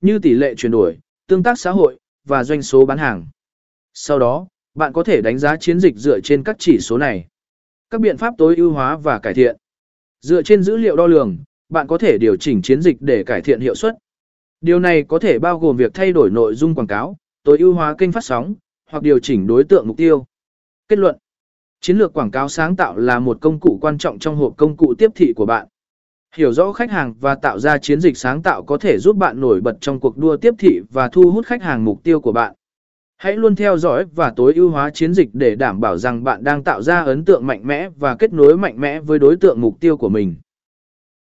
như tỷ lệ chuyển đổi, tương tác xã hội, và doanh số bán hàng. Sau đó, bạn có thể đánh giá chiến dịch dựa trên các chỉ số này. Các biện pháp tối ưu hóa và cải thiện. Dựa trên dữ liệu đo lường, bạn có thể điều chỉnh chiến dịch để cải thiện hiệu suất. Điều này có thể bao gồm việc thay đổi nội dung quảng cáo, tối ưu hóa kênh phát sóng, hoặc điều chỉnh đối tượng mục tiêu. Kết luận Chiến lược quảng cáo sáng tạo là một công cụ quan trọng trong hộp công cụ tiếp thị của bạn. Hiểu rõ khách hàng và tạo ra chiến dịch sáng tạo có thể giúp bạn nổi bật trong cuộc đua tiếp thị và thu hút khách hàng mục tiêu của bạn. Hãy luôn theo dõi và tối ưu hóa chiến dịch để đảm bảo rằng bạn đang tạo ra ấn tượng mạnh mẽ và kết nối mạnh mẽ với đối tượng mục tiêu của mình.